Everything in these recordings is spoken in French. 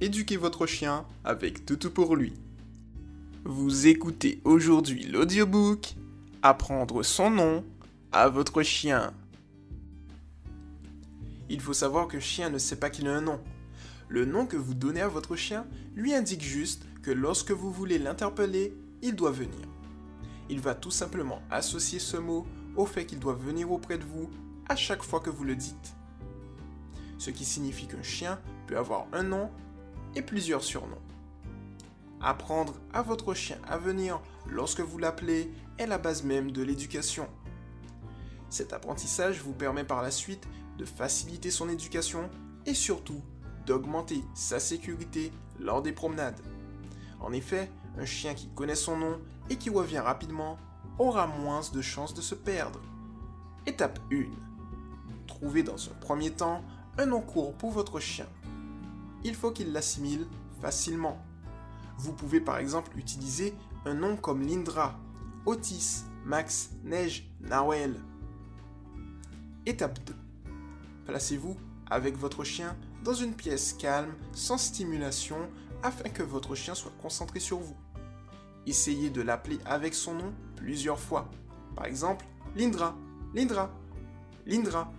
éduquer votre chien avec Toutou pour lui. Vous écoutez aujourd'hui l'audiobook Apprendre son nom à votre chien. Il faut savoir qu'un chien ne sait pas qu'il a un nom. Le nom que vous donnez à votre chien lui indique juste que lorsque vous voulez l'interpeller, il doit venir. Il va tout simplement associer ce mot au fait qu'il doit venir auprès de vous à chaque fois que vous le dites. Ce qui signifie qu'un chien peut avoir un nom plusieurs surnoms. Apprendre à votre chien à venir lorsque vous l'appelez est la base même de l'éducation. Cet apprentissage vous permet par la suite de faciliter son éducation et surtout d'augmenter sa sécurité lors des promenades. En effet, un chien qui connaît son nom et qui revient rapidement aura moins de chances de se perdre. Étape 1. Trouvez dans un premier temps un nom court pour votre chien. Il faut qu'il l'assimile facilement. Vous pouvez par exemple utiliser un nom comme Lindra, Otis, Max, Neige, Nawel. Étape 2. Placez-vous avec votre chien dans une pièce calme, sans stimulation, afin que votre chien soit concentré sur vous. Essayez de l'appeler avec son nom plusieurs fois. Par exemple, Lindra, Lindra, Lindra.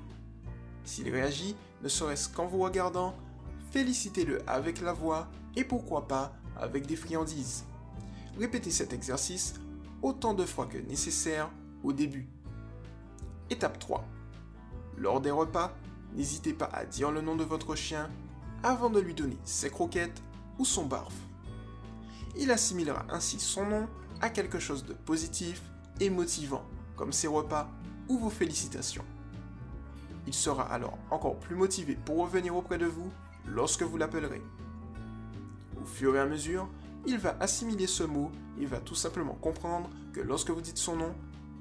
S'il réagit, ne serait-ce qu'en vous regardant, félicitez-le avec la voix et pourquoi pas avec des friandises. Répétez cet exercice autant de fois que nécessaire au début. Étape 3. Lors des repas, n'hésitez pas à dire le nom de votre chien avant de lui donner ses croquettes ou son barf. Il assimilera ainsi son nom à quelque chose de positif et motivant, comme ses repas ou vos félicitations. Il sera alors encore plus motivé pour revenir auprès de vous lorsque vous l'appellerez. Au fur et à mesure, il va assimiler ce mot et va tout simplement comprendre que lorsque vous dites son nom,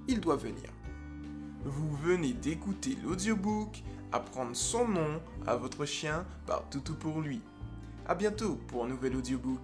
il doit venir. Vous venez d'écouter l'audiobook Apprendre son nom à votre chien par Toutou pour lui. A bientôt pour un nouvel audiobook.